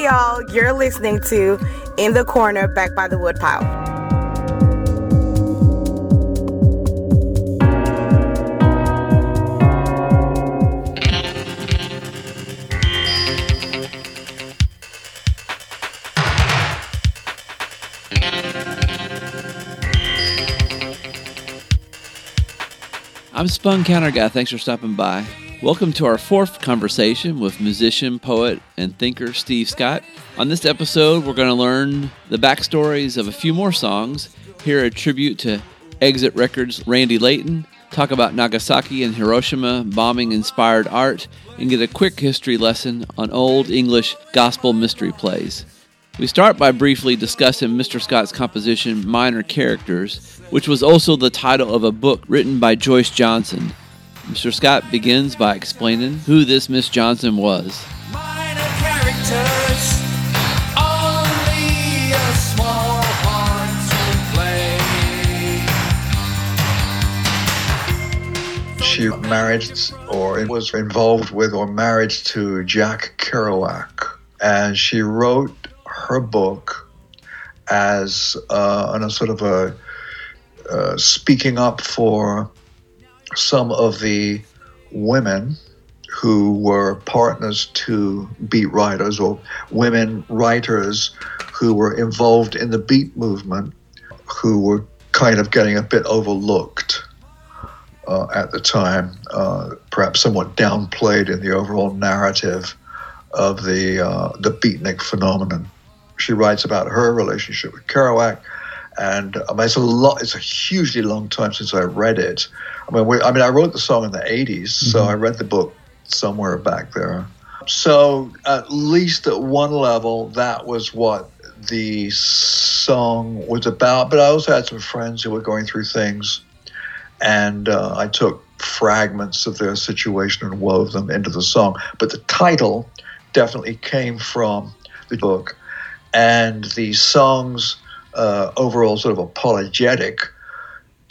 Y'all, you're listening to In the Corner Back by the Woodpile. I'm Spun Counter Guy. Thanks for stopping by. Welcome to our fourth conversation with musician, poet, and thinker Steve Scott. On this episode, we're going to learn the backstories of a few more songs, hear a tribute to Exit Records' Randy Layton, talk about Nagasaki and Hiroshima bombing inspired art, and get a quick history lesson on Old English gospel mystery plays. We start by briefly discussing Mr. Scott's composition Minor Characters, which was also the title of a book written by Joyce Johnson. Mr. Scott begins by explaining who this Miss Johnson was. Minor characters, only a small part to play. She married or was involved with or married to Jack Kerouac. And she wrote her book as uh, on a sort of a uh, speaking up for some of the women who were partners to beat writers or women writers who were involved in the beat movement who were kind of getting a bit overlooked uh, at the time, uh, perhaps somewhat downplayed in the overall narrative of the uh, the beatnik phenomenon. She writes about her relationship with Kerouac, and I mean, it's a lot. It's a hugely long time since I read it. I mean, we, I mean, I wrote the song in the '80s, so I read the book somewhere back there. So at least at one level, that was what the song was about. But I also had some friends who were going through things, and uh, I took fragments of their situation and wove them into the song. But the title definitely came from the book, and the song's uh, overall sort of apologetic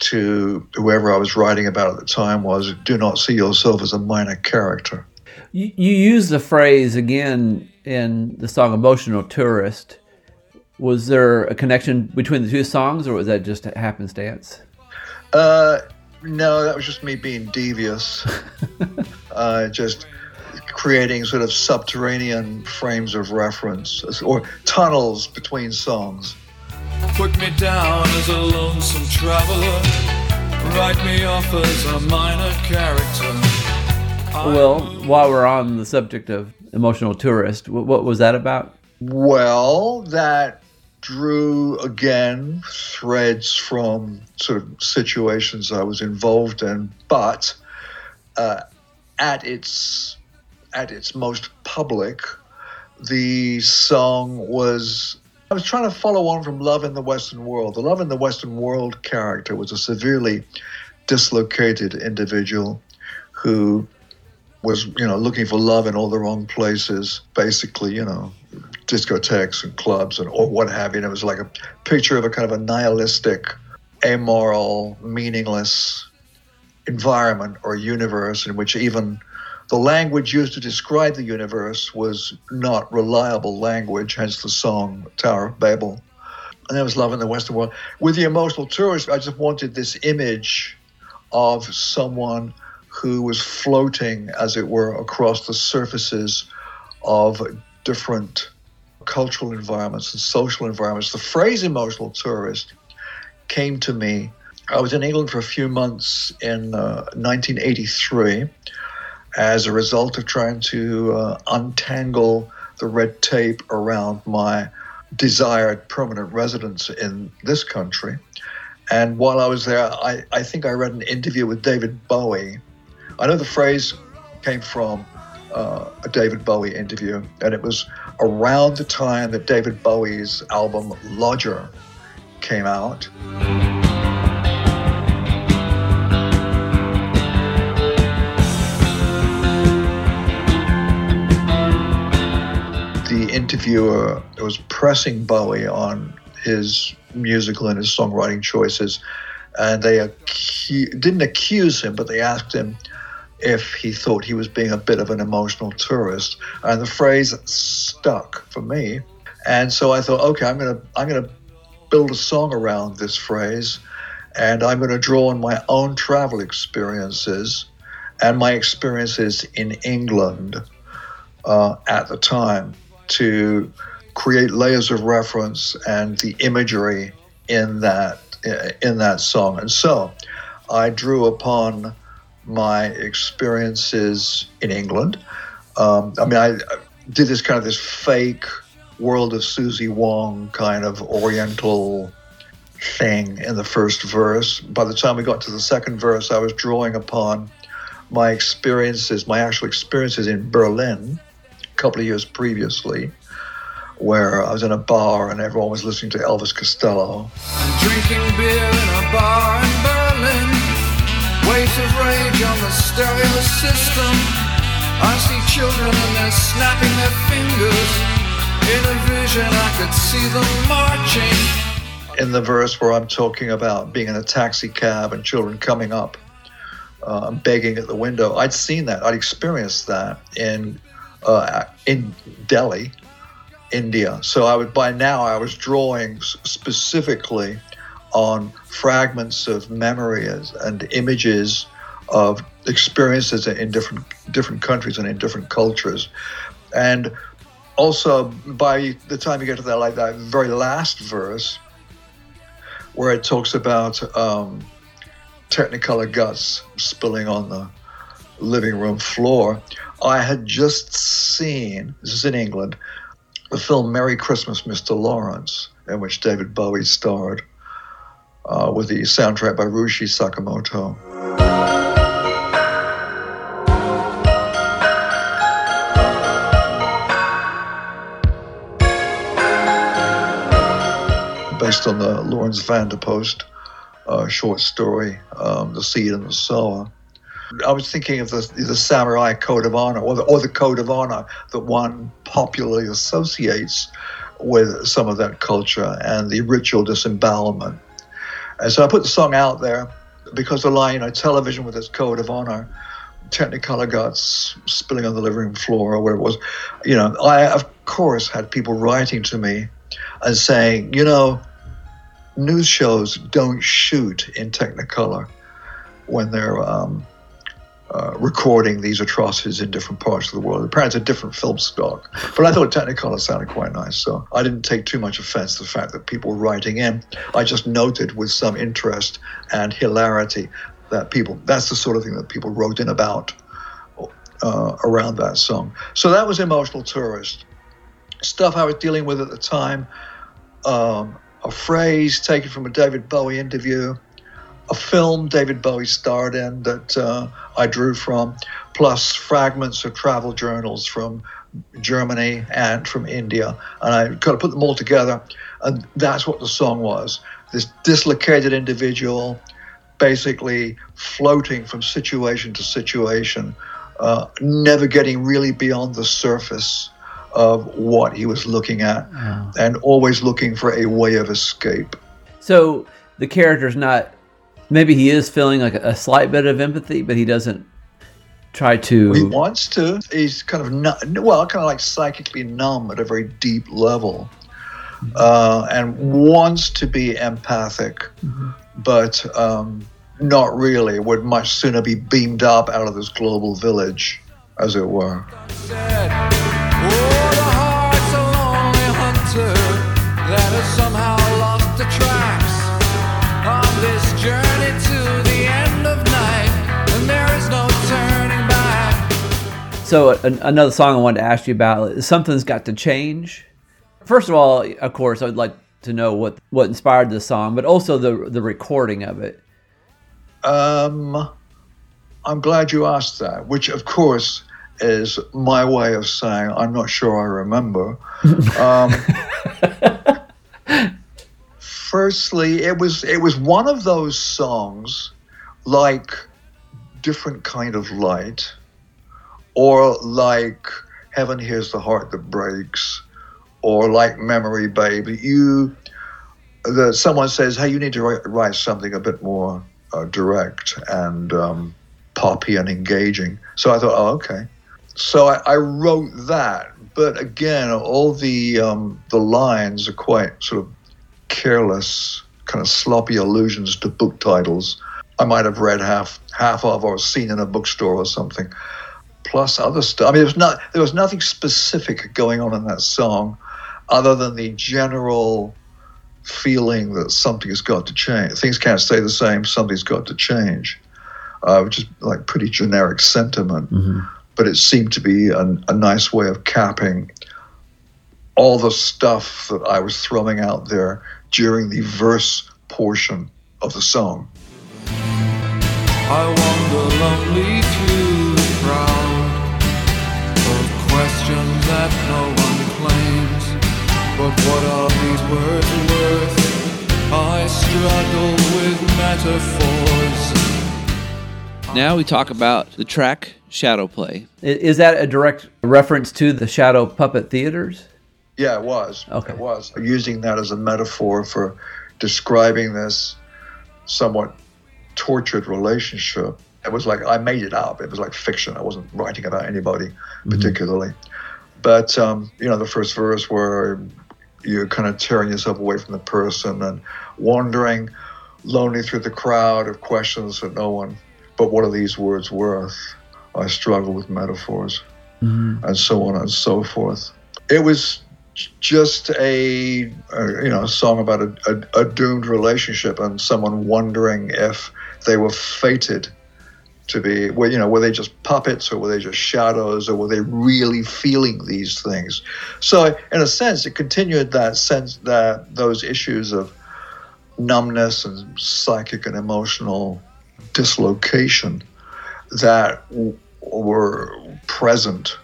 to whoever I was writing about at the time was do not see yourself as a minor character. You, you use the phrase again in the song Emotional Tourist. Was there a connection between the two songs, or was that just a happenstance? Uh, no, that was just me being devious. uh, just creating sort of subterranean frames of reference or tunnels between songs. Put me down as a lonesome traveler. Write me off as a minor character. Well, while we're on the subject of Emotional Tourist, wh- what was that about? Well, that drew again threads from sort of situations I was involved in, but uh, at its at its most public, the song was. I was trying to follow on from Love in the Western World. The Love in the Western World character was a severely dislocated individual who was, you know, looking for love in all the wrong places. Basically, you know, discotheques and clubs and or what have you. And it was like a picture of a kind of a nihilistic, amoral, meaningless environment or universe in which even the language used to describe the universe was not reliable language, hence the song Tower of Babel. And that was Love in the Western World. With the emotional tourist, I just wanted this image of someone who was floating, as it were, across the surfaces of different cultural environments and social environments. The phrase emotional tourist came to me. I was in England for a few months in uh, 1983 as a result of trying to uh, untangle the red tape around my desired permanent residence in this country. And while I was there, I, I think I read an interview with David Bowie. I know the phrase came from uh, a David Bowie interview, and it was around the time that David Bowie's album Lodger came out. The interviewer was pressing Bowie on his musical and his songwriting choices, and they acu- didn't accuse him, but they asked him, if he thought he was being a bit of an emotional tourist. And the phrase stuck for me. And so I thought, okay, I'm gonna I'm gonna build a song around this phrase, and I'm gonna draw on my own travel experiences and my experiences in England uh, at the time to create layers of reference and the imagery in that in that song. And so I drew upon my experiences in England. Um, I mean, I did this kind of this fake world of Susie Wong kind of Oriental thing in the first verse. By the time we got to the second verse, I was drawing upon my experiences, my actual experiences in Berlin couple of years previously, where I was in a bar and everyone was listening to Elvis Costello. I'm drinking beer in a bar in Berlin. Waves of rage on the stereo system. I see children and they're snapping their fingers. In a vision, I could see them marching. In the verse where I'm talking about being in a taxi cab and children coming up uh, begging at the window, I'd seen that. I'd experienced that in uh, in Delhi, India. So I would by now I was drawing specifically on fragments of memories and images of experiences in different different countries and in different cultures, and also by the time you get to that like that very last verse, where it talks about um, Technicolor guts spilling on the living room floor, I had just seen this is in England the film Merry Christmas, Mr. Lawrence, in which David Bowie starred, uh, with the soundtrack by Ryuichi Sakamoto. Based on the Laurens van der Post uh, short story, um, The Seed and the Sower. I was thinking of the, the samurai code of honor, or the, or the code of honor that one popularly associates with some of that culture and the ritual disembowelment. And so I put the song out there because the line, you know, television with its code of honor, Technicolor guts spilling on the living room floor or whatever it was. You know, I, of course, had people writing to me and saying, you know, news shows don't shoot in Technicolor when they're um, uh, recording these atrocities in different parts of the world. Apparently, it's a different film stock. But I thought Technicolor sounded quite nice, so I didn't take too much offense to the fact that people were writing in. I just noted with some interest and hilarity that people, that's the sort of thing that people wrote in about uh, around that song. So that was Emotional Tourist. Stuff I was dealing with at the time. Um, a phrase taken from a David Bowie interview, a film David Bowie starred in that uh, I drew from, plus fragments of travel journals from Germany and from India. And I kind of put them all together, and that's what the song was. This dislocated individual basically floating from situation to situation, uh, never getting really beyond the surface of what he was looking at and always looking for a way of escape. So the character's not. Maybe he is feeling like a slight bit of empathy, but he doesn't try to. He wants to. He's kind of nu- well, kind of like psychically numb at a very deep level, uh, and wants to be empathic, but um, not really. Would much sooner be beamed up out of this global village, as it were. said, Oh, So an, another song I wanted to ask you about is "Something's Got to Change." First of all, of course, I'd like to know what what inspired the song, but also the the recording of it. Um, I'm glad you asked that, which of course is my way of saying I'm not sure I remember. Um, firstly, it was it was one of those songs like different kind of light or like heaven hears the heart that breaks or like memory Baby. you the, someone says hey you need to write, write something a bit more uh, direct and um, poppy and engaging. So I thought, oh, okay. So I, I wrote that, but again, all the um, the lines are quite sort of careless, kind of sloppy allusions to book titles. I might have read half half of or seen in a bookstore or something. Plus other stuff. I mean, there was not there was nothing specific going on in that song, other than the general feeling that something's got to change. Things can't stay the same. Something's got to change, uh, which is like pretty generic sentiment. Mm-hmm. But it seemed to be a, a nice way of capping all the stuff that I was throwing out there during the verse portion of the song. I wander lonely through that no one claims. But what are these words worth? I struggle with metaphors. Now we talk about the track Shadow Play. Is that a direct reference to the Shadow Puppet Theaters? Yeah, it was. Okay. It was. Using that as a metaphor for describing this somewhat tortured relationship. It was like I made it up. It was like fiction. I wasn't writing about anybody mm-hmm. particularly. But, um, you know, the first verse where you're kind of tearing yourself away from the person and wandering lonely through the crowd of questions that no one, but what are these words worth? I struggle with metaphors and so on and so forth. It was just a, a you know a song about a, a, a doomed relationship and someone wondering if they were fated to be were you know were they just puppets or were they just shadows or were they really feeling these things so in a sense it continued that sense that those issues of numbness and psychic and emotional dislocation that w- were present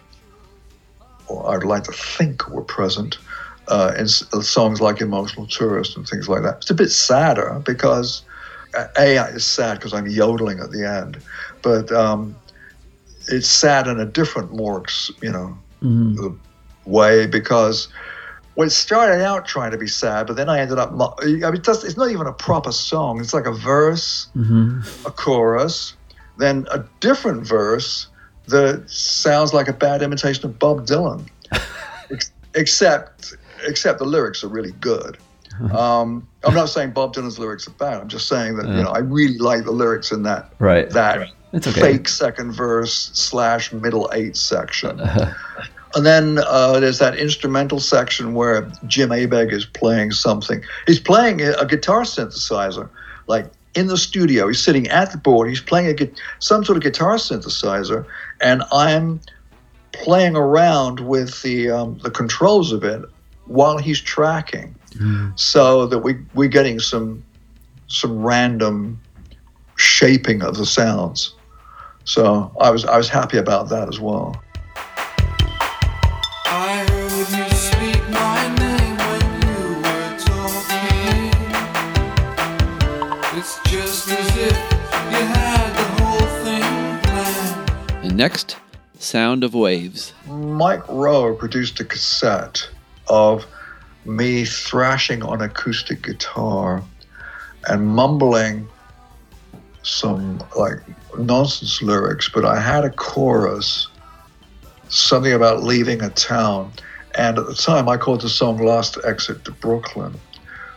or I'd like to think were present uh, in songs like Emotional Tourist and things like that. It's a bit sadder because, A, it's sad because I'm yodeling at the end, but um, it's sad in a different, more, you know, uh, way because well, it started out trying to be sad, but then I ended up, I mean, it does, it's not even a proper song. It's like a verse, a chorus, then a different verse that sounds like a bad imitation of Bob Dylan, Ex- except except the lyrics are really good. Um, I'm not saying Bob Dylan's lyrics are bad. I'm just saying that you know I really like the lyrics in that Right. that okay. fake second verse slash middle eight section. And then uh, there's that instrumental section where Jim Abegg is playing something. He's playing a, a guitar synthesizer, like in the studio. He's sitting at the board. He's playing a, some sort of guitar synthesizer, and I'm playing around with the um, the controls of it while he's tracking, so that we we're getting some some random shaping of the sounds. So I was I was happy about that as well. I heard you speak my name when you were talking. It's just as if you had the whole thing planned. And next, Sound of Waves. Mike Roe produced a cassette of me thrashing on acoustic guitar and mumbling some like nonsense lyrics, but I had a chorus, something about leaving a town. And at the time, I called the song Last Exit to Brooklyn,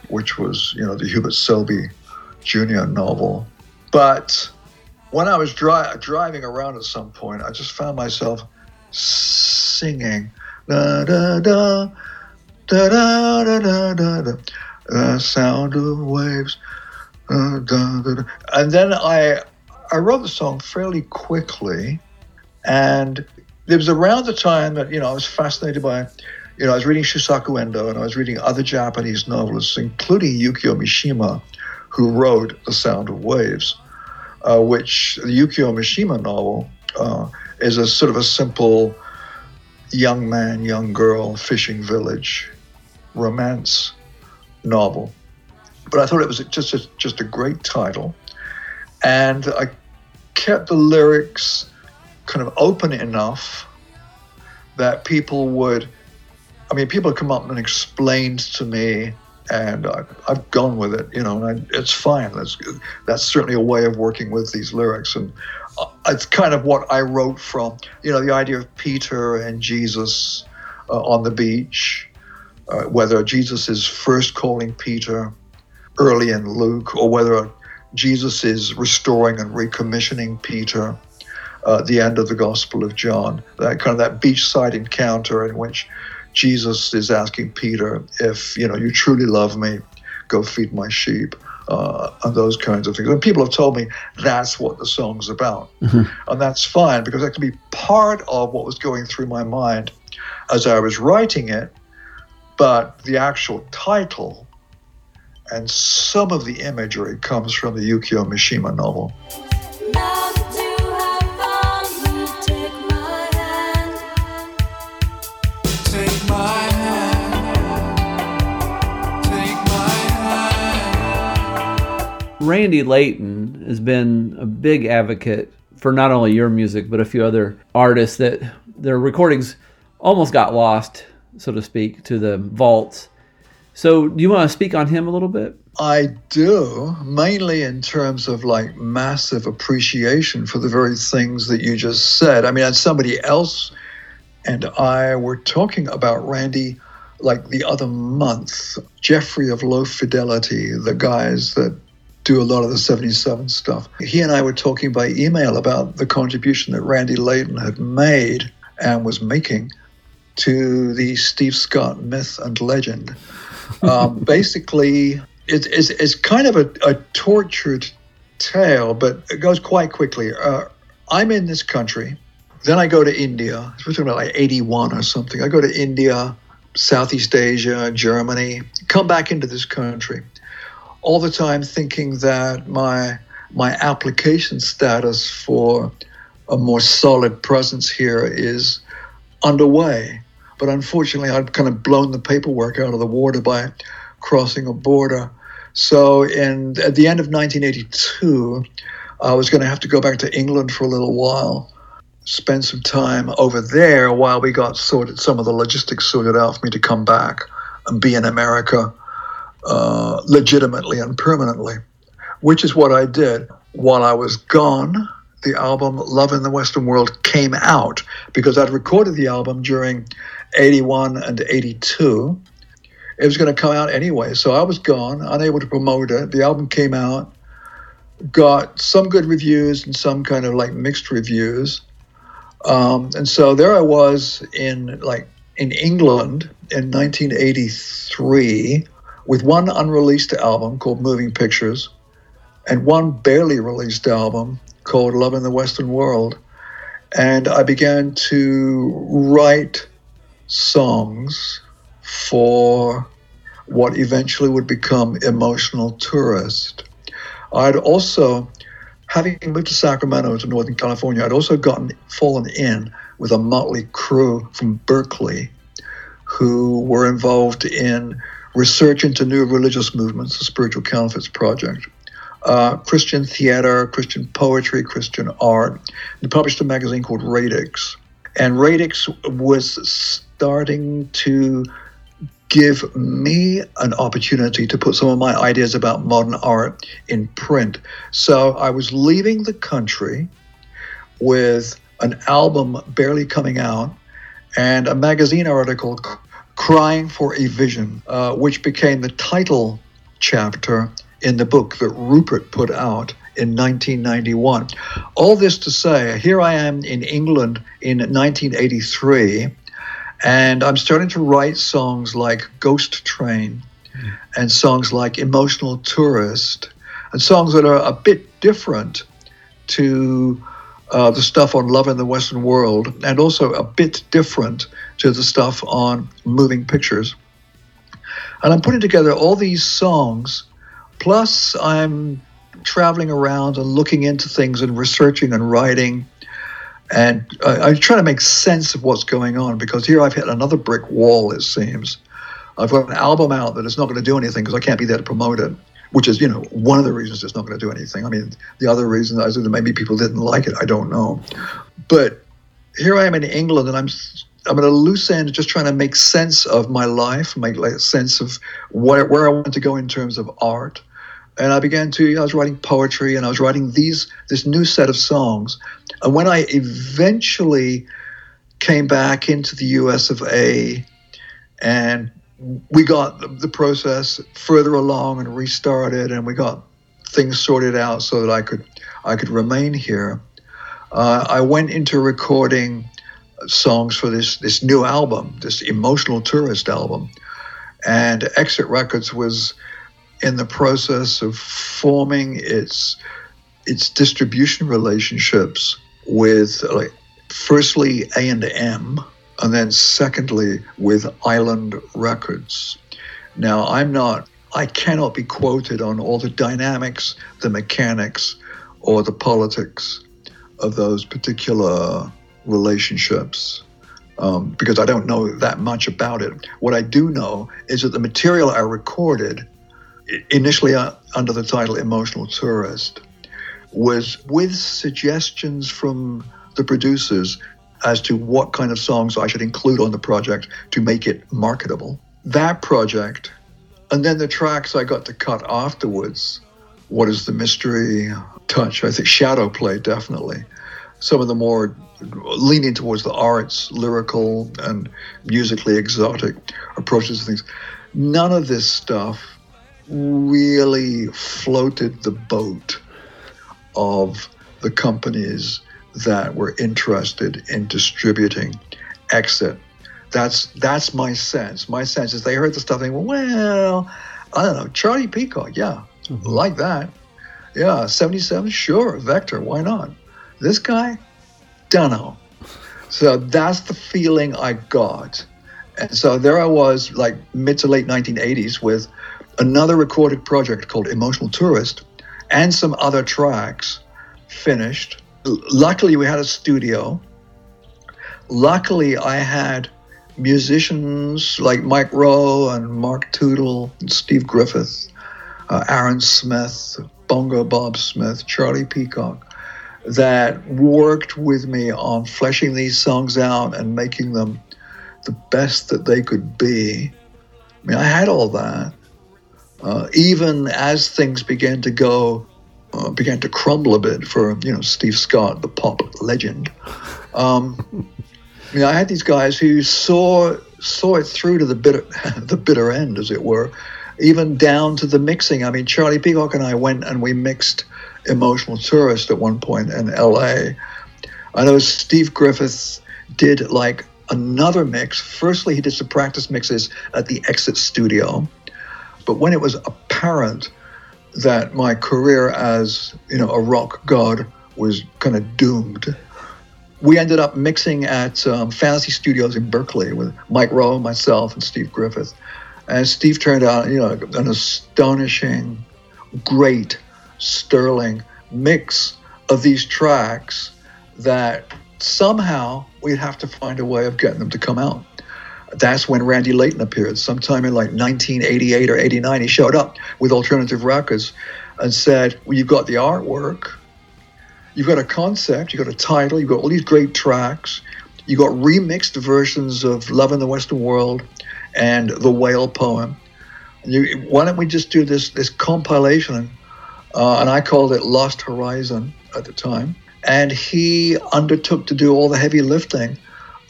which was, you know, the Hubert Selby Jr. novel. But when I was dri- driving around at some point, I just found myself singing da da da da da da da da da the sound of waves. Da, da, da. and then I I wrote the song fairly quickly. And it was around the time that you know I was fascinated by you know I was reading Shusaku Endo and I was reading other Japanese novelists including Yukio Mishima who wrote The Sound of Waves uh, which the Yukio Mishima novel uh, is a sort of a simple young man, young girl, fishing village romance novel. But I thought it was just a, just a great title, and I kept the lyrics kind of open enough that people would. I mean, people come up and explained to me, and I, I've gone with it, you know, and I, it's fine. That's that's certainly a way of working with these lyrics, and it's kind of what I wrote from. You know, the idea of Peter and Jesus uh, on the beach, uh, whether Jesus is first calling Peter early in Luke, or whether Jesus is restoring and recommissioning Peter uh, the end of the Gospel of John. That kind of that beachside encounter in which Jesus is asking Peter, "If you know you truly love me, go feed my sheep." Uh, and those kinds of things. And people have told me that's what the song's about. Mm-hmm. And that's fine because that can be part of what was going through my mind as I was writing it. But the actual title and some of the imagery comes from the Yukio Mishima novel. Randy Layton has been a big advocate for not only your music but a few other artists that their recordings almost got lost, so to speak, to the vaults. So, do you want to speak on him a little bit? I do, mainly in terms of like massive appreciation for the very things that you just said. I mean, and somebody else and I were talking about Randy like the other month. Jeffrey of Low Fidelity, the guys that do a lot of the 77 stuff. He and I were talking by email about the contribution that Randy Layton had made and was making to the Steve Scott myth and legend. Um, basically, it, it's, it's kind of a, a, tortured tale, but it goes quite quickly. Uh, I'm in this country. Then I go to India. We're talking about like 81 or something. I go to India, Southeast Asia, Germany, come back into this country all the time thinking that my my application status for a more solid presence here is underway. But unfortunately, I'd kind of blown the paperwork out of the water by crossing a border. So, in at the end of 1982, I was going to have to go back to England for a little while, spend some time over there while we got sorted some of the logistics sorted out for me to come back and be in America uh, legitimately and permanently, which is what I did. While I was gone, the album Love in the Western World came out because I'd recorded the album during 81 and 82. It was going to come out anyway, so I was gone, unable to promote it. The album came out, got some good reviews and some kind of like mixed reviews. Um, and so there I was in like in England in 1983 with one unreleased album called Moving Pictures and one barely released album called Love in the Western World. And I began to write songs for what eventually would become Emotional Tourist. I'd also, having moved to Sacramento to Northern California, I'd also gotten fallen in with a motley crew from Berkeley who were involved in research into new religious movements, the Spiritual Counterfeits Project, uh, Christian theater, Christian poetry, Christian art. They published a magazine called Radix. And Radix was starting to give me an opportunity to put some of my ideas about modern art in print. So I was leaving the country with an album barely coming out and a magazine article Crying for a Vision, uh, which became the title chapter in the book that Rupert put out in 1991. All this to say, here I am in England in 1983, and I'm starting to write songs like Ghost Train and songs like Emotional Tourist, and songs that are a bit different to uh, the stuff on Love in the Western World, and also a bit different to the stuff on moving pictures. And I'm putting together all these songs, plus I'm traveling around and looking into things and researching and writing. And I, am trying to make sense of what's going on because here I've hit another brick wall, it seems. I've got an album out that is not going to do anything because I can't be there to promote it, which is, you know, one of the reasons it's not going to do anything. I mean, the other reason is that maybe people didn't like it. I don't know. But here I am in England and I'm I'm at a loose end, just trying to make sense of my life, make sense of where, where I want to go in terms of art, and I began to. I was writing poetry, and I was writing these this new set of songs. And when I eventually came back into the U.S. of A. and we got the, process further along and restarted, and we got things sorted out so that I could I could remain here. Uh, I went into recording songs for this this new album, this emotional tourist album, and Exit Records was in the process of forming its its distribution relationships with like firstly A and M, and then secondly with Island Records. Now I'm not I cannot be quoted on all the dynamics, the mechanics, or the politics of those particular relationships um, because I don't know that much about it. What I do know is that the material I recorded, initially uh, under the title Emotional Tourist, was with suggestions from the producers as to what kind of songs I should include on the project to make it marketable. That project, and then the tracks I got to cut afterwards. What is the mystery? Touch, I think Shadow Play, definitely. Some of the more leaning towards the arts, lyrical and musically exotic approaches to things. None of this stuff really floated the boat of the companies that were interested in distributing Exit. That's that's my sense. My sense is they heard the stuff and went, well, I don't know, Charlie Peacock, yeah, mm-hmm. like that. Yeah, 77, sure, Vector, why not? This guy, dunno. So that's the feeling I got. And so there I was, like mid to late 1980s, with another recorded project called Emotional Tourist and some other tracks finished. Luckily, we had a studio. Luckily, I had musicians like Mike Roe and Mark Tootle and Steve Griffith, uh, Aaron Smith, Bongo Bob Smith, Charlie Peacock, that worked with me on fleshing these songs out and making them the best that they could be. I mean, I had all that. Uh, even as things began to go, uh, began to crumble a bit for you know Steve Scott, the pop legend. Um, I mean, I had these guys who saw saw it through to the bitter the bitter end, as it were, even down to the mixing. I mean, Charlie Peacock and I went and we mixed Emotional Tourist at one point in LA. I know Steve Griffiths did like another mix. Firstly, he did some practice mixes at the Exit Studio. But when it was apparent that my career as, you know, a rock god was kind of doomed, we ended up mixing at um, Fantasy Studios in Berkeley with Mike Roe, myself, and Steve Griffith. And Steve turned out, you know, an astonishing, great sterling mix of these tracks that somehow we'd have to find a way of getting them to come out. That's when Randy Layton appeared, sometime in like 1988 or 89. He showed up with Alternative Records and said, Well, you've got the artwork, you've got a concept, you've got a title, you've got all these great tracks, you've got remixed versions of Love in the Western World and The Whale Poem. You, why don't we just do this, this compilation uh, and I called it Lost Horizon at the time. And he undertook to do all the heavy lifting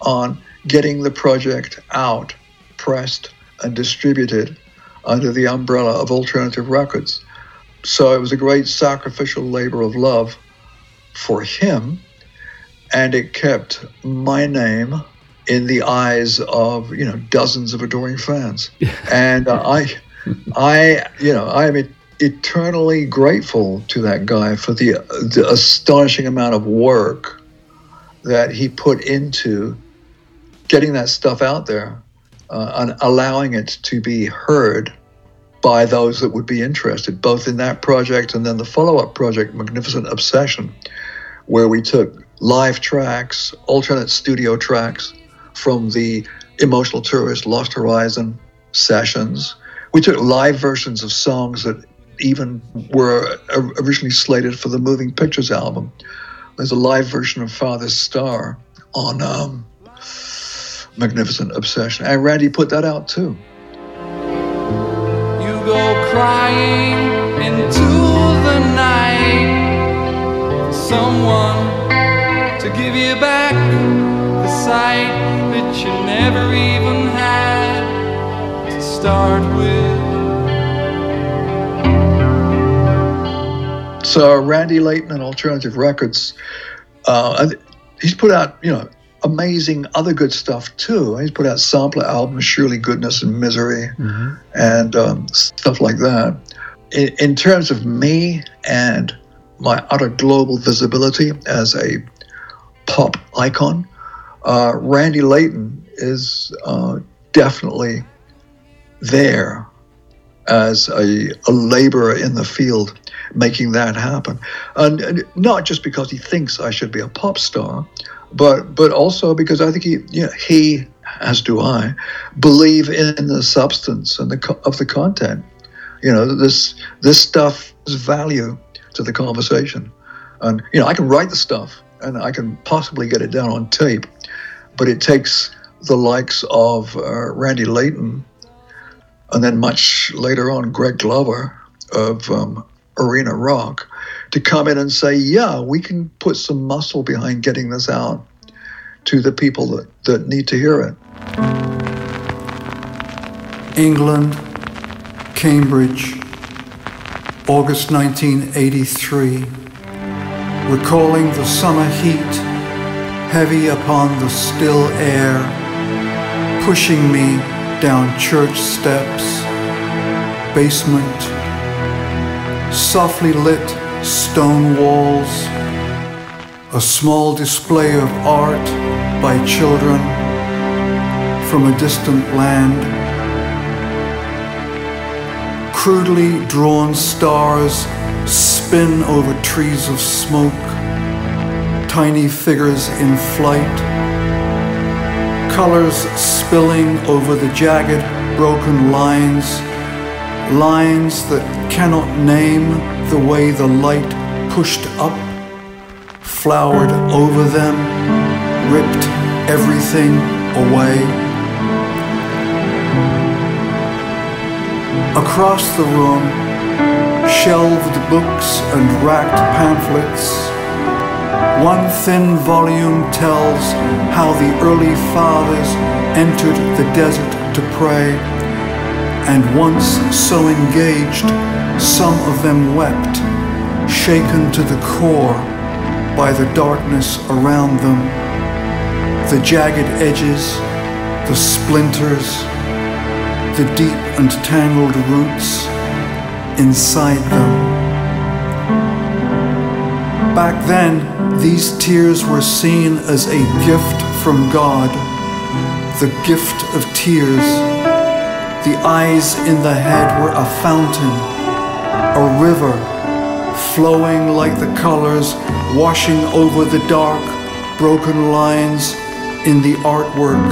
on getting the project out, pressed, and distributed under the umbrella of Alternative Records. So it was a great sacrificial labor of love for him, and it kept my name in the eyes of you know dozens of adoring fans. and uh, I, I, you know, I am eternally grateful to that guy for the, the astonishing amount of work that he put into getting that stuff out there uh, and allowing it to be heard by those that would be interested, both in that project and then the follow up project, Magnificent Obsession, where we took live tracks, alternate studio tracks from the Emotional Tourist Lost Horizon sessions. We took live versions of songs that even were originally slated for the Moving Pictures album. There's a live version of Father's Star on um, Magnificent Obsession. And Randy put that out too. You go crying into the night. Someone to give you back the sight that you never even had to start with. So Randy Layton and Alternative Records, uh, he's put out you know amazing other good stuff too. He's put out sampler albums, Surely Goodness and Misery, and um, stuff like that. In, in terms of me and my utter global visibility as a pop icon, uh, Randy Layton is uh, definitely there as a, a laborer in the field making that happen. And, and not just because he thinks I should be a pop star, but but also because I think he, know, he, as do I, believe in the substance and the of the content. You know, this this stuff is value to the conversation, and you know, I can write the stuff and I can possibly get it down on tape, but it takes the likes of uh, Randy Layton, and then much later on Greg Glover of um, Arena Rock to come in and say, yeah, we can put some muscle behind getting this out to the people that, that need to hear it. England, Cambridge, August 1983. Recalling the summer heat, heavy upon the still air, pushing me down church steps, basement, softly lit stone walls, a small display of art by children from a distant land crudely drawn stars spin over trees of smoke, tiny figures in flight, colors spilling over the jagged, broken lines, lines that cannot name the way the light pushed up, flowered over them, ripped everything away. Across the room, shelved books and racked pamphlets. One thin volume tells how the early fathers entered the desert to pray, and once so engaged, some of them wept, shaken to the core by the darkness around them, the jagged edges, the splinters, the deep and tangled roots inside them. Back then, these tears were seen as a gift from God, the gift of tears. The eyes in the head were a fountain, a river, flowing like the colors, washing over the dark, broken lines in the artwork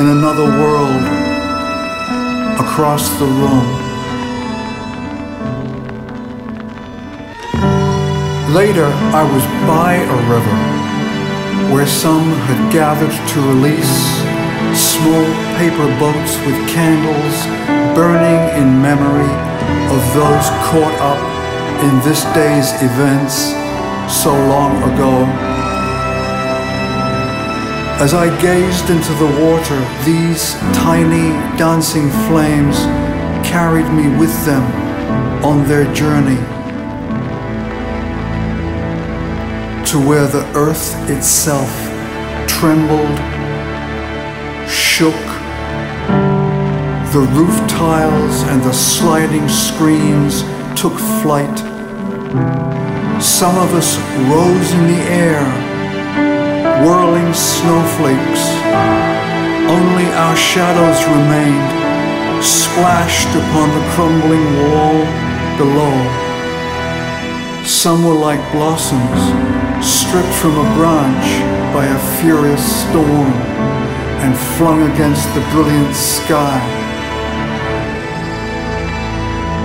in another world across the room. Later, I was by a river where some had gathered to release small paper boats with candles burning in memory of those caught up in this day's events so long ago. As I gazed into the water, these tiny dancing flames carried me with them on their journey to where the earth itself trembled, shook, the roof tiles and the sliding screens took flight. Some of us rose in the air whirling snowflakes. Only our shadows remained, splashed upon the crumbling wall below. Some were like blossoms, stripped from a branch by a furious storm and flung against the brilliant sky.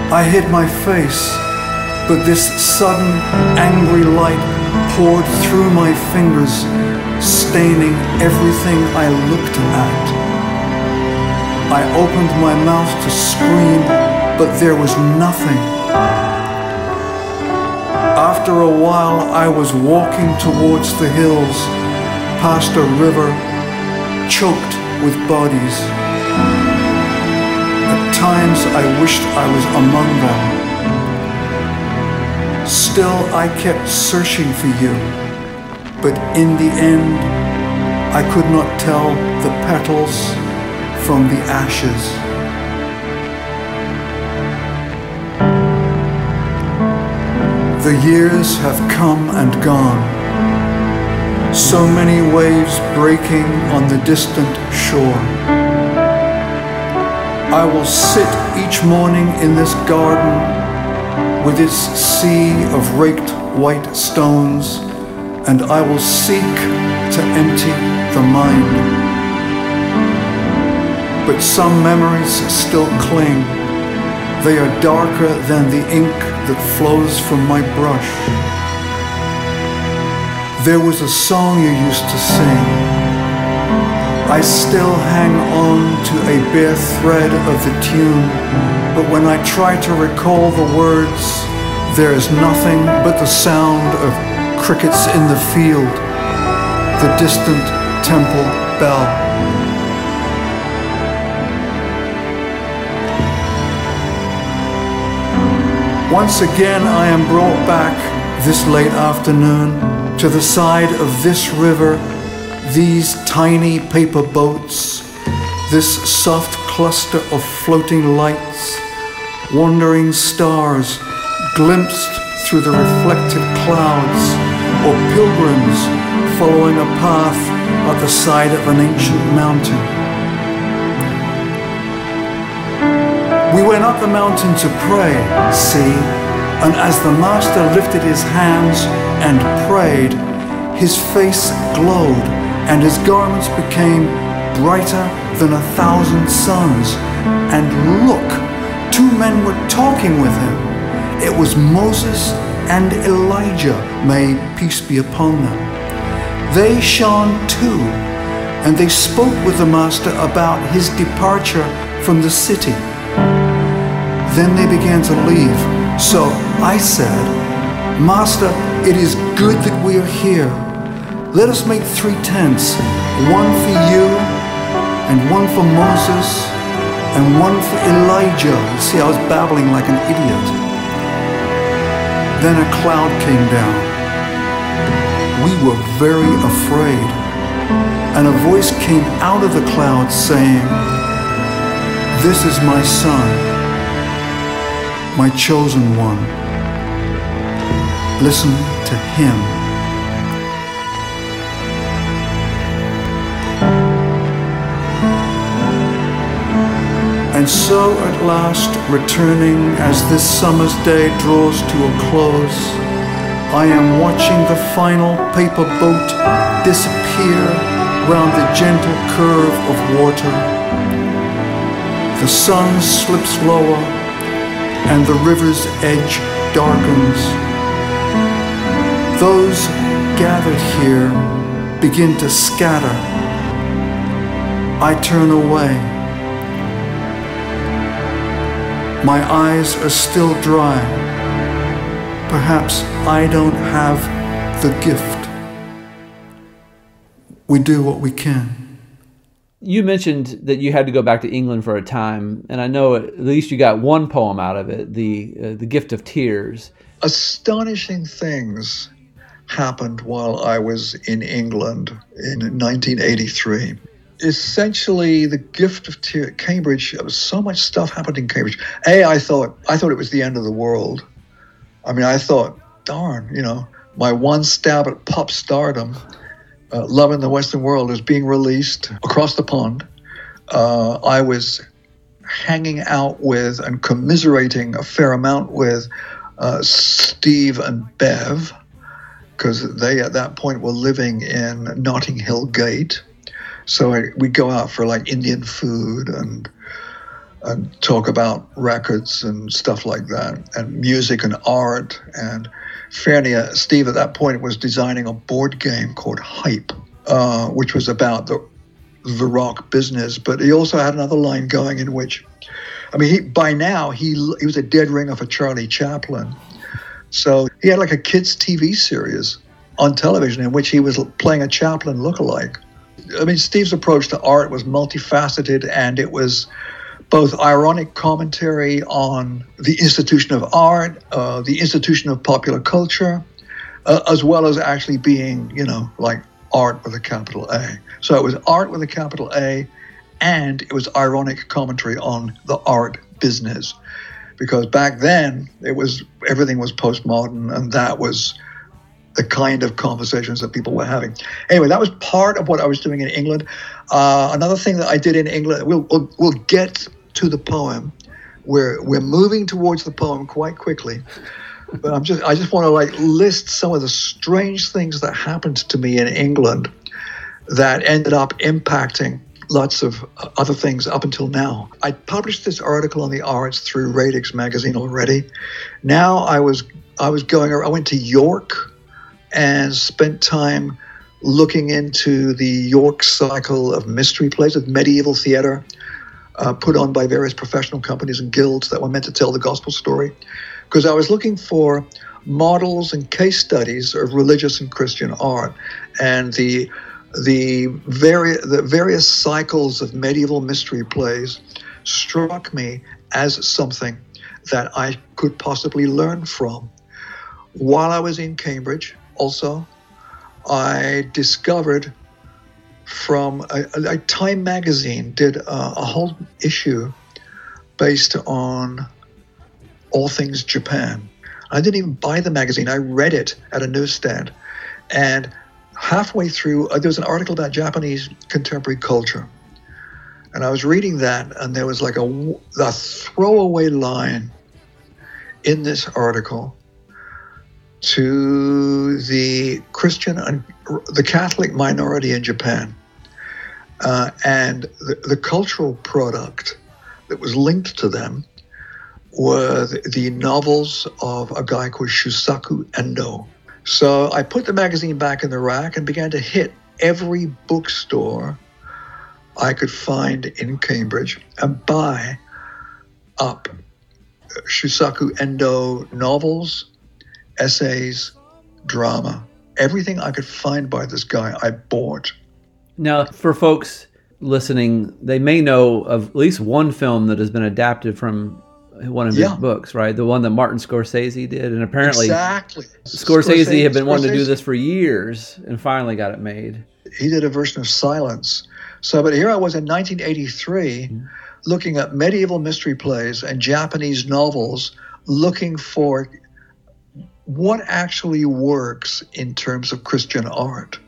I hid my face, but this sudden angry light poured through my fingers staining everything I looked at. I opened my mouth to scream, but there was nothing, After a while, I was walking towards the hills, past a river choked with bodies. At times, I wished I was among them. Still, I kept searching for you, but in the end, I could not tell the petals from the ashes. The years have come and gone. So many waves breaking on the distant shore. I will sit each morning in this garden with its sea of raked white stones, and I will seek to empty the mind. But some memories still cling. They are darker than the ink that flows from my brush. There was a song you used to sing. I still hang on to a bare thread of the tune, but when I try to recall the words, there is nothing but the sound of crickets in the field, the distant temple bell. Once again, I am brought back this late afternoon to the side of this river, these tiny paper boats, this soft cluster of floating lights, wandering stars glimpsed through the reflected clouds, or pilgrims following a path at the side of an ancient mountain. We went up the mountain to pray, see, and as the Master lifted his hands and prayed, his face glowed and his garments became brighter than a thousand suns. And look, two men were talking with him. It was Moses and Elijah, may peace be upon them. They shone too, and they spoke with the Master about his departure from the city. Then they began to leave. So I said, Master, it is good that we are here. Let us make three tents one for you, and one for Moses, and one for Elijah. See, I was babbling like an idiot. Then a cloud came down. We were very afraid. And a voice came out of the cloud saying, This is my son, my chosen one. Listen to him. And so at last, returning as this summer's day draws to a close, I am watching the final paper boat disappear round the gentle curve of water. The sun slips lower and the river's edge darkens. Those gathered here begin to scatter. I turn away. My eyes are still dry. Perhaps I don't have the gift. We do what we can. You mentioned that you had to go back to England for a time, and I know at least you got one poem out of it, the uh, the Gift of Tears. Astonishing things happened while I was in England in 1983 essentially the gift of te- Cambridge. So much stuff happened in Cambridge. A, I thought I thought it was the end of the world. I mean, I thought, darn, you know, my one stab at pop stardom, uh, Love in the Western World, is being released across the pond. Uh, I was hanging out with and commiserating a fair amount with uh, Steve and Bev because they at that point were living in Notting Hill Gate. So I, we go out for like Indian food and and talk about records and stuff like that, and music and art. And Fernie, Steve at that point was designing a board game called Hype, uh, which was about the the rock business. But he also had another line going in which, I mean, he, by now he he was a dead ringer for Charlie Chaplin. So he had like a kids' TV series on television in which he was playing a Chaplin lookalike. I mean, Steve's approach to art was multifaceted and it was both ironic commentary on the institution of art, uh, the institution of popular culture, uh, as well as actually being, you know, like art with a capital A. So it was art with a capital A, and it was ironic commentary on the art business, because back then it was everything was postmodern, and that was the kind of conversations that people were having. Anyway, that was part of what I was doing in England. Uh, another thing that I did in England, we'll, we'll, we'll get to the poem. We're, we're moving towards the poem quite quickly. But I'm just I just want to like list some of the strange things that happened to me in England that ended up impacting lots of other things up until now. I published this article on the arts through Radix magazine already. Now I was I was going I went to York and spent time looking into the York cycle of mystery plays, of medieval theater, uh, put on by various professional companies and guilds that were meant to tell the gospel story. Because I was looking for models and case studies of religious and Christian art, and the the, vari- the various cycles of medieval mystery plays struck me as something that I could possibly learn from. While I was in Cambridge, also, I discovered from a, a Time magazine did a, a, whole issue based on all things Japan. I didn't even buy the magazine. I read it at a newsstand, and halfway through, uh, there was an article about Japanese contemporary culture, and I was reading that, and there was like a, a throwaway line in this article to the Christian and the Catholic minority in Japan. Uh, and the, the, cultural product that was linked to them were the, the, novels of a guy called Shusaku Endo. So I put the magazine back in the rack and began to hit every bookstore I could find in Cambridge and buy up Shusaku Endo novels, essays, drama. Everything I could find by this guy, I bought. Now, for folks listening, they may know of at least one film that has been adapted from one of Yeah. his books, right? The one that Martin Scorsese did, and apparently exactly. Scorsese, had been wanting to do this for years, and finally got it made. he did a version of Silence. So, but here I was in 1983 mm-hmm. looking at medieval mystery plays and Japanese novels, looking for what actually works in terms of Christian art.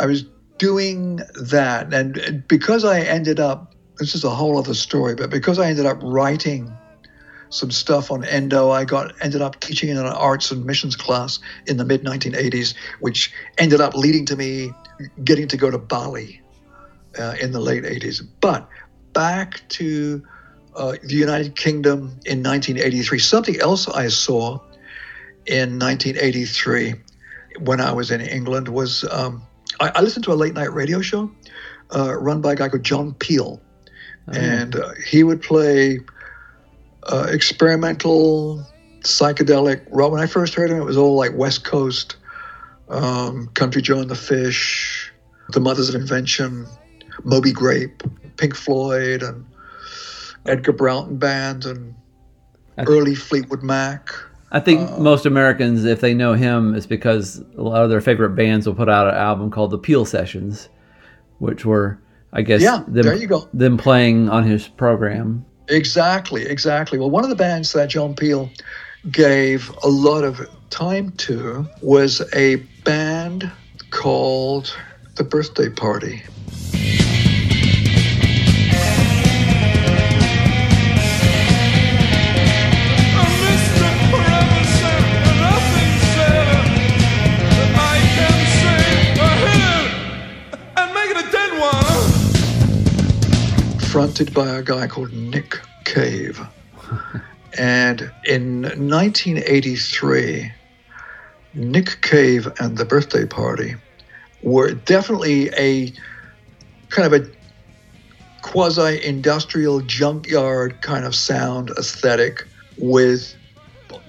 I was doing that, and because I ended up, this is a whole other story, but because I ended up writing some stuff on endo. I got ended up teaching in an arts and missions class in the mid 1980s, which ended up leading to me getting to go to Bali uh, in the late 80s. But back to uh, the United Kingdom in 1983. Something else I saw in 1983 when I was in England was um, I, I listened to a late night radio show uh, run by a guy called John Peel, and uh, he would play uh, experimental psychedelic rock. When I first heard him, it was all like West Coast, um, Country Joe and the Fish, The Mothers of Invention, Moby Grape, Pink Floyd, and Edgar Broughton Band, and early Fleetwood Mac. I think uh, most Americans, if they know him, it's because a lot of their favorite bands will put out an album called the Peel Sessions, which were, I guess, Yeah, them, there you go. them playing on his program. Exactly, exactly. Well, one of the bands that John Peel gave a lot of time to was a band called The Birthday Party. Fronted by a guy called Nick Cave. and in 1983, Nick Cave and the Birthday Party were definitely a kind of a quasi industrial junkyard kind of sound aesthetic with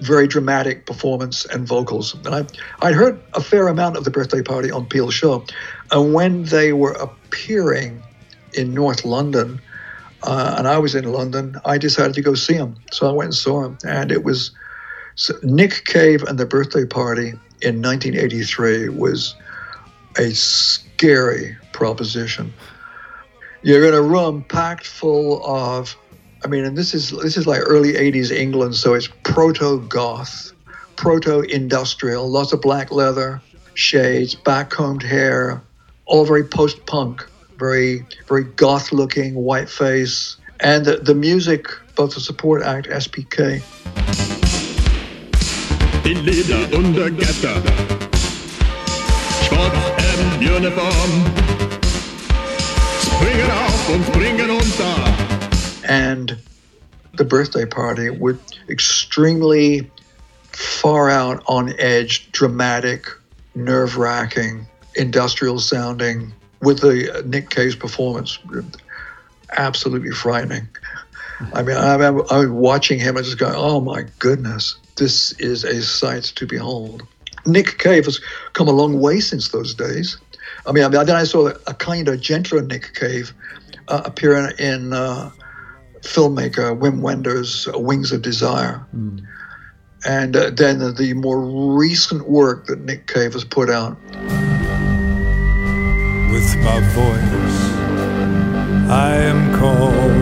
very dramatic performance and vocals. And I, I'd heard a fair amount of the birthday party on Peel's show. And when they were appearing in North London, uh, and I was in London, I decided to go see him. So I went and saw him, And it was so Nick Cave and the birthday party in 1983 was a scary proposition. You're in a room packed full of I mean, and this is this is like early '80s England, so it's proto-goth, proto-industrial, lots of black leather, shades, backcombed hair, all very post-punk, very very goth-looking, white face, and the, the music, both the support act, SPK. In Leder under Gatter, Schwarz and Uniform, springen auf und springen unter. and the birthday party with extremely far out on edge, dramatic, nerve wracking, industrial sounding, with the Nick Cave's performance absolutely frightening. I mean, I remember I was watching him and just going, oh my goodness, this is a sight to behold. Nick Cave has come a long way since those days. I mean, I mean then I saw a kind of gentler Nick Cave uh, appearing in uh, filmmaker Wim Wenders' Wings of Desire. Mm. And uh, then the more recent work that Nick Cave has put out. With my voice, I am calling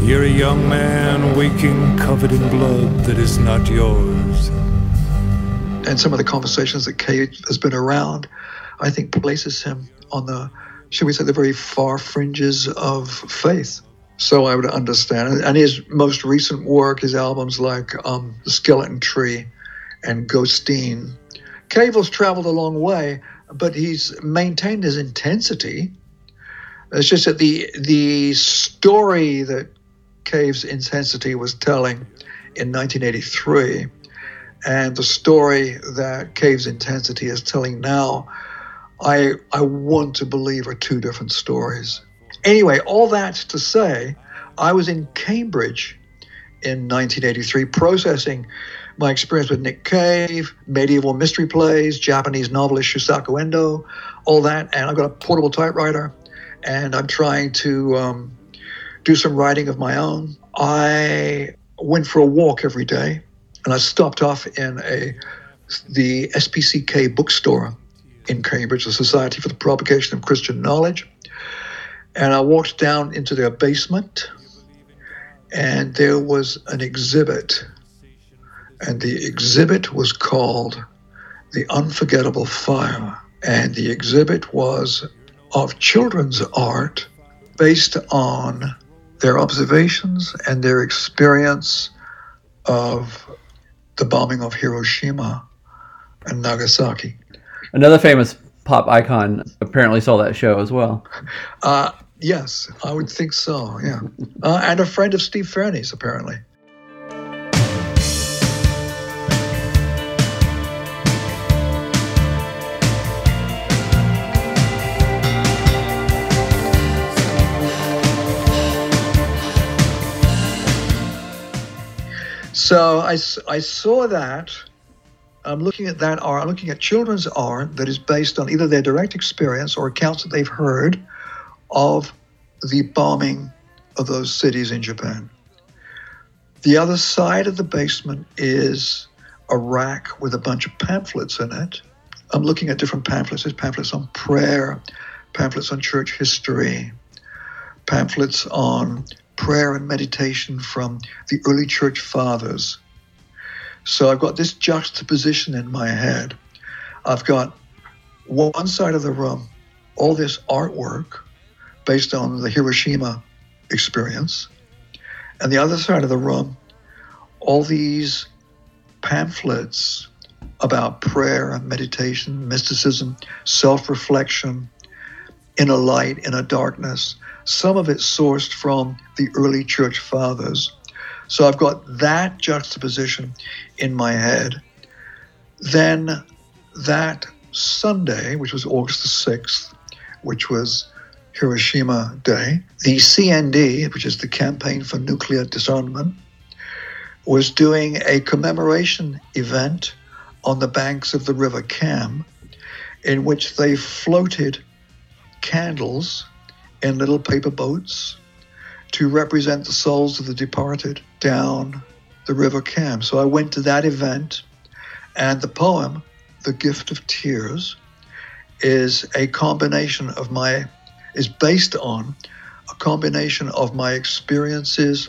you. You're a young man waking covered in blood that is not yours. And some of the conversations that Cave has been around I think places him on the, should we say, the very far fringes of faith. So I would understand. And his most recent work, his albums like um, The Skeleton Tree and Ghosteen. Cave's traveled a long way, but he's maintained his intensity. It's just that the the story that Cave's intensity was telling in 1983 and the story that Cave's intensity is telling now I, I want to believe are two different stories. Anyway, all that to say, I was in Cambridge in 1983 processing my experience with Nick Cave, medieval mystery plays, Japanese novelist Shusaku Endo, all that. And I've got a portable typewriter and I'm trying to um, do some writing of my own. I went for a walk every day and I stopped off in a the SPCK bookstore in Cambridge, the Society for the Propagation of Christian Knowledge. And I walked down into their basement, and there was an exhibit. And the exhibit was called The Unforgettable Fire. And the exhibit was of children's art based on their observations and their experience of the bombing of Hiroshima and Nagasaki. Another famous pop icon apparently saw that show as well. Uh, yes, I would think so. Yeah, uh, and a friend of Steve Fernie's apparently. So I, I saw that I'm looking at that art, I'm looking at children's art that is based on either their direct experience or accounts that they've heard of the bombing of those cities in Japan. The other side of the basement is a rack with a bunch of pamphlets in it. I'm looking at different pamphlets. There's pamphlets on prayer, pamphlets on church history, pamphlets on prayer and meditation from the early church fathers so I've got this juxtaposition in my head. I've got one side of the room, all this artwork based on the Hiroshima experience, and the other side of the room, all these pamphlets about prayer and meditation, mysticism, self reflection, inner light, inner darkness. Some of it sourced from the early church fathers so I've got that juxtaposition in my head. Then that Sunday, which was August the 6th, which was Hiroshima Day, the CND, which is the Campaign for Nuclear Disarmament, was doing a commemoration event on the banks of the River Cam in which they floated candles in little paper boats to represent the souls of the departed down the River Cam. So I went to that event, and the poem, The Gift of Tears, is a combination of my, is based on a combination of my experiences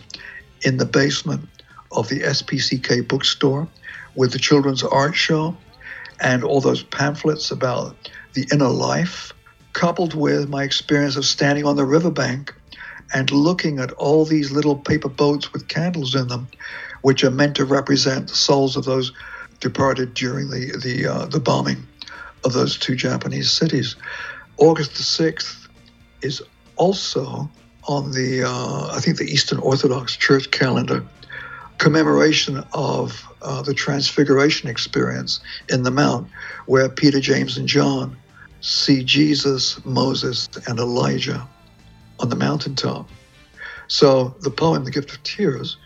in the basement of the SPCK bookstore with the children's art show and all those pamphlets about the inner life, coupled with my experience of standing on the riverbank and looking at all these little paper boats with candles in them, which are meant to represent the souls of those departed during the the uh, the bombing of those two Japanese cities. August the sixth is also on the uh, I think the Eastern Orthodox Church calendar commemoration of uh, the Transfiguration experience in the Mount, where Peter, James, and John see Jesus, Moses, and Elijah on the mountaintop. So the poem, The Gift of Tears,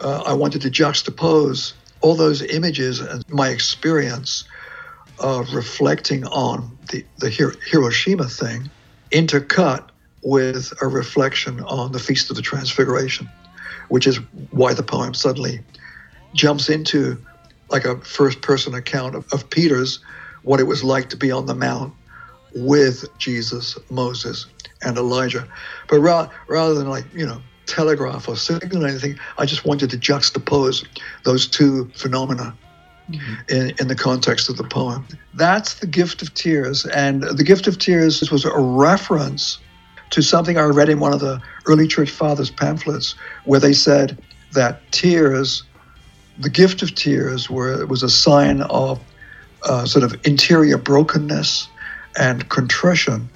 uh, I wanted to juxtapose all those images and my experience of reflecting on the, the Hiroshima thing, intercut with a reflection on the Feast of the Transfiguration, which is why the poem suddenly jumps into like a first person account of, of Peter's, what it was like to be on the Mount with Jesus, Moses, and Elijah. But ra- rather than like, you know, telegraph or signal anything, I just wanted to juxtapose those two phenomena mm-hmm. in, in the context of the poem. That's the gift of tears. And the gift of tears was a reference to something I read in one of the early church fathers' pamphlets where they said that tears, the gift of tears, were, was a sign of uh, sort of interior brokenness and contrition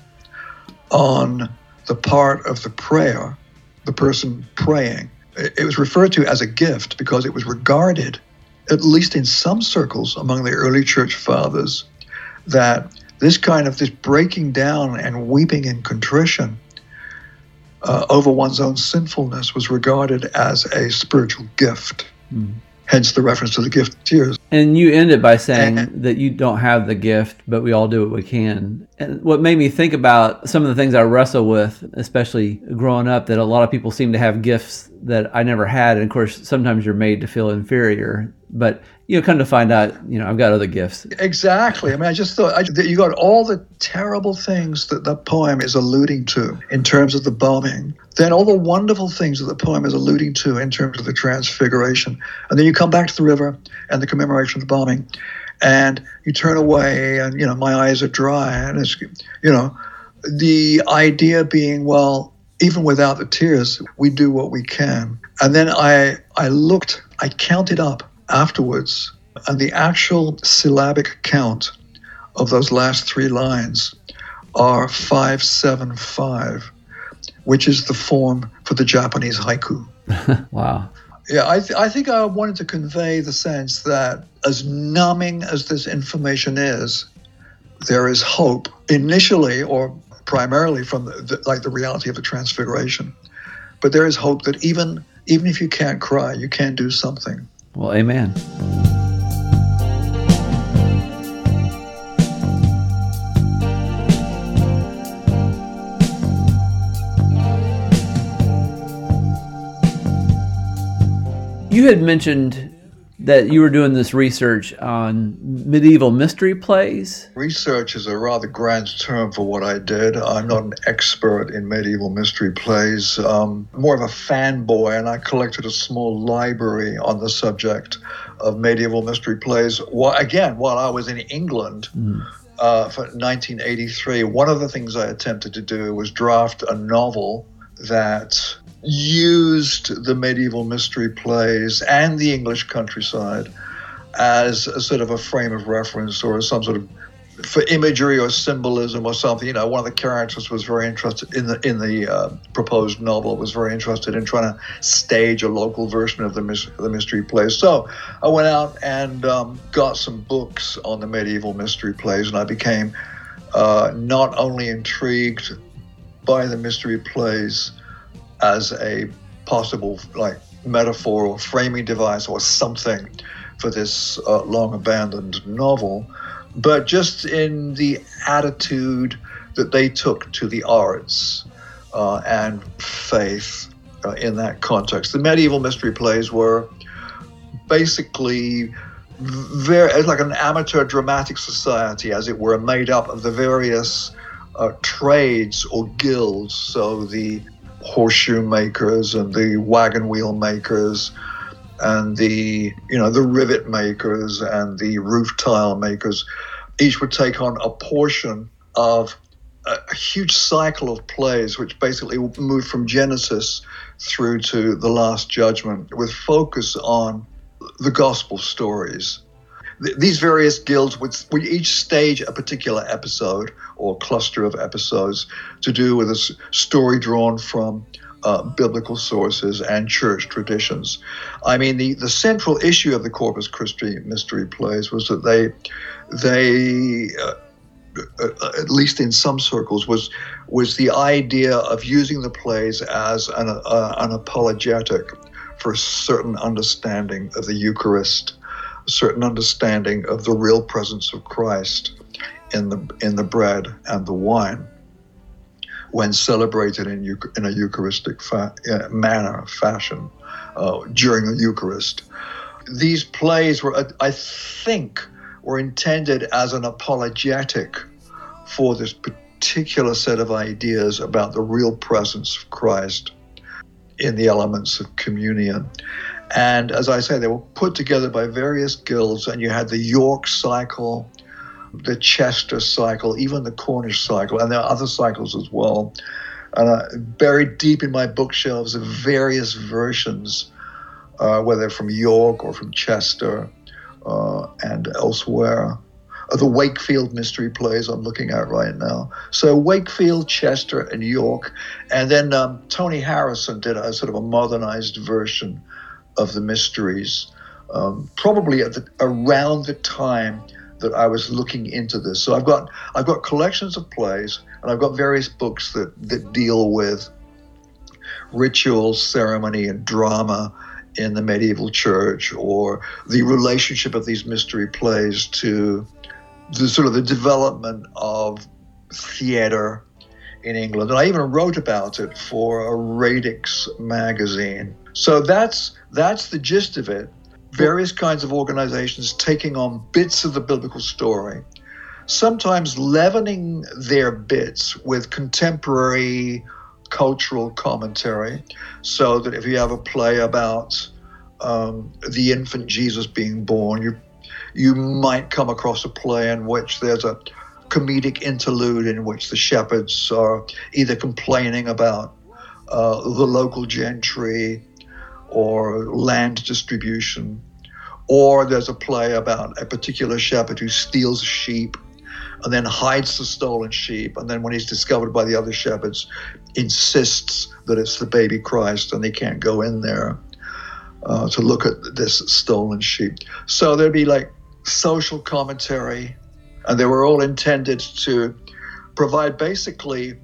on the part of the prayer, the person praying. It was referred to as a gift because it was regarded, at least in some circles among the early church fathers, that this kind of this breaking down and weeping in contrition uh, over one's own sinfulness was regarded as a spiritual gift. Mm hence the reference to the gift of tears. And you ended by saying and, that you don't have the gift, but we all do what we can. And what made me think about some of the things I wrestle with, especially growing up, that a lot of people seem to have gifts that I never had. And of course, sometimes you're made to feel inferior. But you know, come to find out, you know, I've got other gifts. Exactly. I mean, I just thought I, you got all the terrible things that the poem is alluding to in terms of the bombing, then all the wonderful things that the poem is alluding to in terms of the transfiguration. And then you come back to the river and the commemoration of the bombing, and you turn away, and, you know, my eyes are dry. And it's, you know, the idea being, well, even without the tears, we do what we can. And then I, I looked, I counted up afterwards, and the actual syllabic count of those last three lines are 575, which is the form for the Japanese haiku. wow. Yeah, I, th- I think I wanted to convey the sense that as numbing as this information is, there is hope initially or primarily from the, the, like the reality of the transfiguration. But there is hope that even even if you can't cry, you can do something. Well, amen. You had mentioned that you were doing this research on medieval mystery plays. Research is a rather grand term for what I did. I'm not an expert in medieval mystery plays, um, more of a fanboy, and I collected a small library on the subject of medieval mystery plays. Well, again, while I was in England. Mm. Uh, for 1983, one of the things I attempted to do was draft a novel that used the medieval mystery plays and the English countryside as a sort of a frame of reference or some sort of for imagery or symbolism or something. You know, one of the characters was very interested in the in the uh, proposed novel was very interested in trying to stage a local version of the the mystery plays. So I went out and um, got some books on the medieval mystery plays, and I became uh, not only intrigued by the mystery plays as a possible like metaphor or framing device or something for this uh, long abandoned novel, but just in the attitude that they took to the arts uh, and faith uh, in that context. The medieval mystery plays were basically very like an amateur dramatic society, as it were, made up of the various uh, trades or guilds. So the horseshoe makers and the wagon wheel makers and the you know the rivet makers and the roof tile makers each would take on a portion of a, a huge cycle of plays which basically moved from genesis through to the last judgment with focus on the gospel stories these various guilds would, would each stage a particular episode or cluster of episodes to do with a story drawn from uh, biblical sources and church traditions. I mean, the, the central issue of the Corpus Christi mystery plays was that they, they uh, uh, at least in some circles, was was the idea of using the plays as an, uh, an apologetic for a certain understanding of the Eucharist certain understanding of the real presence of Christ in the in the bread and the wine when celebrated in, in a Eucharistic fa- uh, manner, fashion, uh, during the Eucharist. These plays were, uh, I think, were intended as an apologetic for this particular set of ideas about the real presence of Christ in the elements of communion. And as I say, they were put together by various guilds, and you had the York cycle, the Chester cycle, even the Cornish cycle, and there are other cycles as well. And uh, buried deep in my bookshelves are various versions, uh, whether from York or from Chester uh, and elsewhere. the Wakefield mystery plays I'm looking at right now. So Wakefield, Chester, and York, and then um, Tony Harrison did a sort of a modernized version of the mysteries, um, probably at the, around the time that I was looking into this. So I've got I've got collections of plays, and I've got various books that that deal with ritual, ceremony, and drama in the medieval church, or the relationship of these mystery plays to the sort of the development of theater in England. And I even wrote about it for a Radix magazine. So that's that's the gist of it. Various kinds of organizations taking on bits of the biblical story, sometimes leavening their bits with contemporary cultural commentary, so that if you have a play about um, the infant Jesus being born, you you might come across a play in which there's a comedic interlude in which the shepherds are either complaining about uh, the local gentry or land distribution, or there's a play about a particular shepherd who steals a sheep and then hides the stolen sheep, and then when he's discovered by the other shepherds, insists that it's the baby Christ and they can't go in there uh, to look at this stolen sheep. So there'd be like social commentary, and they were all intended to provide basically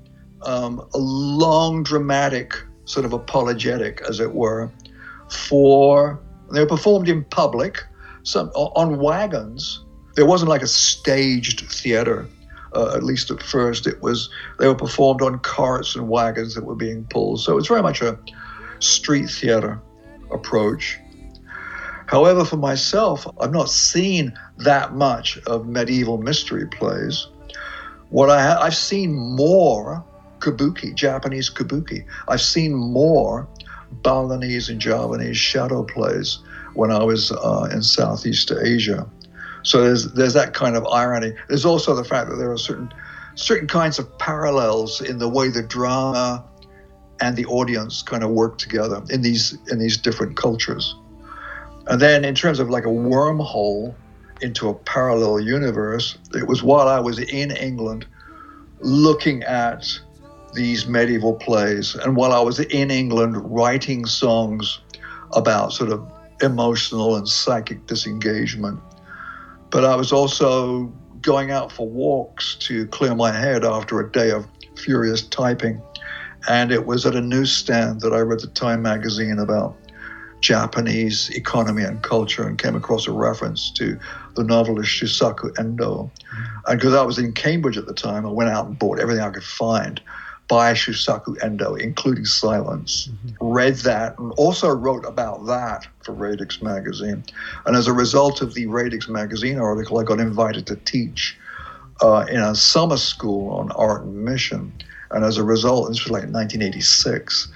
um, a long dramatic sort of apologetic, as it were, for they were performed in public, some on wagons. There wasn't like a staged theater. Uh, at least at first, it was they were performed on carts and wagons that were being pulled. So it's very much a street theater approach. However, for myself, I've not seen that much of medieval mystery plays. What I ha- I've seen more kabuki, Japanese kabuki. I've seen more Balinese and Javanese shadow plays when I was uh, in Southeast Asia. So there's there's that kind of irony. There's also the fact that there are certain certain kinds of parallels in the way the drama and the audience kind of work together in these in these different cultures. And then in terms of like a wormhole into a parallel universe, it was while I was in England looking at these medieval plays. And while I was in England writing songs about sort of emotional and psychic disengagement, but I was also going out for walks to clear my head after a day of furious typing. And it was at a newsstand that I read the Time magazine about Japanese economy and culture and came across a reference to the novelist Shusaku Endo. And because I was in Cambridge at the time, I went out and bought everything I could find by Shusaku Endo, including Silence. Read that and also wrote about that for Radix magazine. And as a result of the Radix magazine article, I got invited to teach uh, in a summer school on art and mission. And as a result, this was like 1986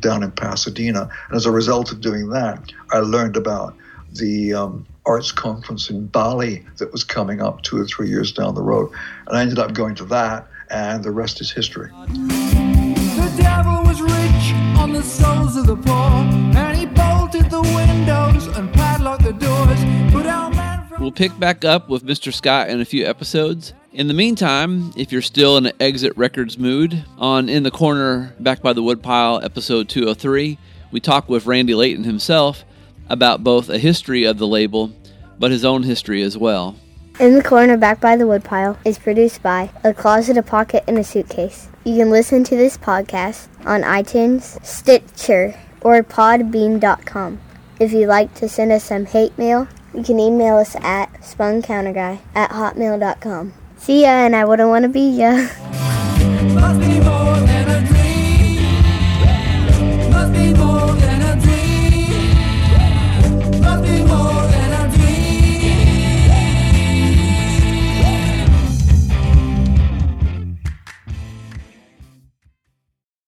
down in Pasadena. And as a result of doing that, I learned about the um, arts conference in Bali that was coming up two or three years down the road. And I ended up going to that, and the rest is history. The devil was rich on the souls of the poor, and he bolted the windows and padlocked the doors. Put our man from We'll pick back up with Mr. Scott in a few episodes. In the meantime, if you're still in an Exit Records mood, on In the Corner, Back by the Woodpile, episode 203, we talk with Randy Layton himself about both a history of the label, but his own history as well. In the Corner Back by the Woodpile is produced by A Closet, a Pocket, and a Suitcase. You can listen to this podcast on iTunes, Stitcher, or podbean.com. If you'd like to send us some hate mail, you can email us at spuncounterguy at hotmail.com. See ya, and I wouldn't want to be ya.